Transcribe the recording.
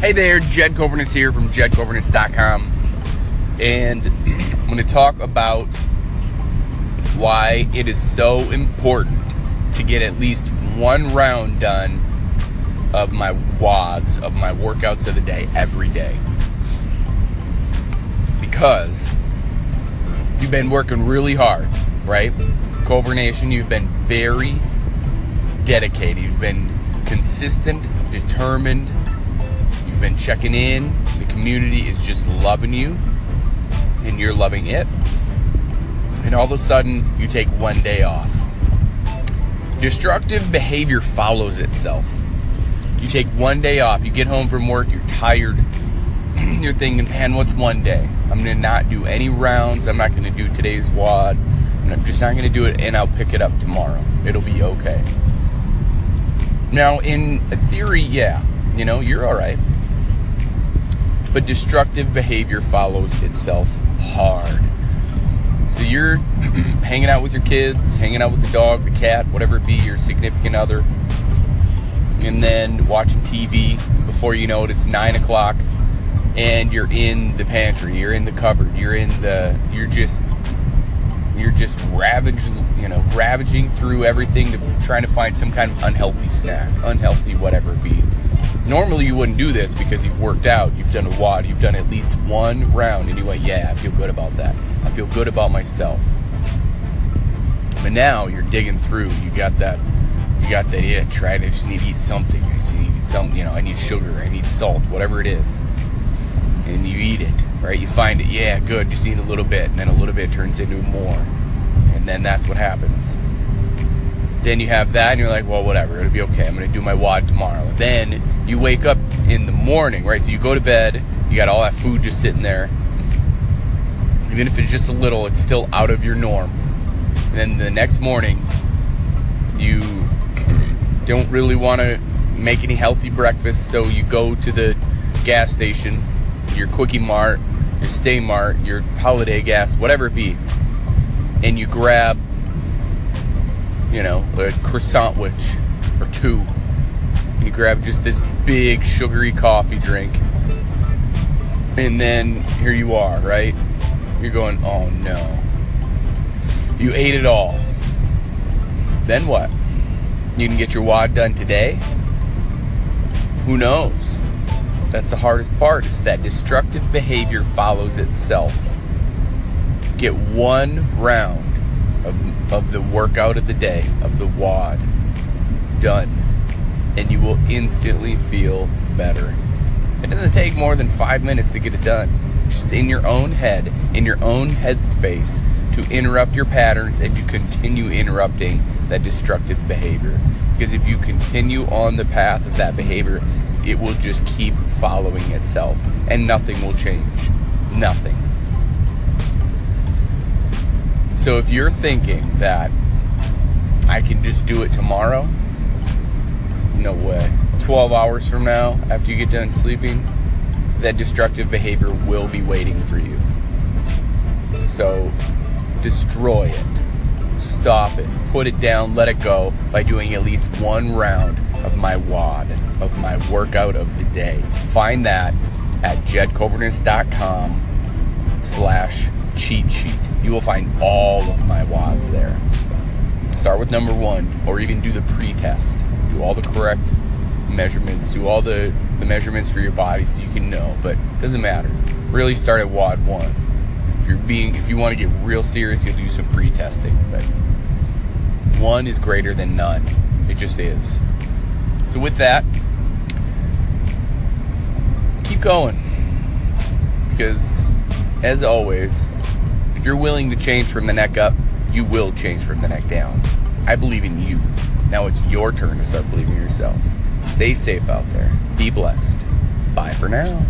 Hey there, Jed Coverness here from JedCoverness.com. And I'm going to talk about why it is so important to get at least one round done of my WODs, of my workouts of the day, every day. Because you've been working really hard, right? Cobra Nation, you've been very dedicated. You've been consistent, determined, been checking in. The community is just loving you, and you're loving it. And all of a sudden, you take one day off. Destructive behavior follows itself. You take one day off, you get home from work, you're tired. you're thinking, man, what's one day? I'm going to not do any rounds. I'm not going to do today's WOD. And I'm just not going to do it, and I'll pick it up tomorrow. It'll be okay. Now, in theory, yeah, you know, you're all right but destructive behavior follows itself hard. So you're hanging out with your kids, hanging out with the dog, the cat, whatever it be, your significant other, and then watching TV. Before you know it, it's nine o'clock, and you're in the pantry, you're in the cupboard, you're in the, you're just, you're just ravaged, you know, ravaging through everything to trying to find some kind of unhealthy snack, unhealthy whatever it be normally you wouldn't do this because you've worked out, you've done a WOD, you've done at least one round, and you went, yeah, I feel good about that. I feel good about myself. But now you're digging through. You got that, you got the itch, right? I just need to eat something. I just need something, you know, I need sugar, I need salt, whatever it is. And you eat it, right? You find it, yeah, good, just eat a little bit, and then a little bit turns into more. And then that's what happens then you have that and you're like well whatever it'll be okay i'm going to do my WOD tomorrow then you wake up in the morning, right? So you go to bed, you got all that food just sitting there. Even if it's just a little, it's still out of your norm. And then the next morning, you don't really want to make any healthy breakfast, so you go to the gas station, your Quickie Mart, your Stay Mart, your Holiday Gas, whatever it be, and you grab, you know, a croissant witch or two you grab just this big sugary coffee drink. And then here you are, right? You're going, oh no. You ate it all. Then what? You can get your WOD done today? Who knows? That's the hardest part. Is that destructive behavior follows itself. Get one round of, of the workout of the day, of the WOD, done and you will instantly feel better. It doesn't take more than five minutes to get it done. It's just in your own head, in your own headspace, to interrupt your patterns and to continue interrupting that destructive behavior. Because if you continue on the path of that behavior, it will just keep following itself and nothing will change. Nothing. So if you're thinking that I can just do it tomorrow. 12 hours from now, after you get done sleeping, that destructive behavior will be waiting for you. So, destroy it. Stop it. Put it down. Let it go by doing at least one round of my WOD, of my workout of the day. Find that at jedcoberness.com slash cheat sheet. You will find all of my WODs there. Start with number one, or even do the pre-test do all the correct measurements, do all the, the measurements for your body so you can know. But doesn't matter. Really start at WOD one. If you're being if you want to get real serious, you'll do some pre-testing. But one is greater than none. It just is. So with that, keep going. Because as always, if you're willing to change from the neck up, you will change from the neck down. I believe in you. Now it's your turn to start believing in yourself. Stay safe out there. Be blessed. Bye for now.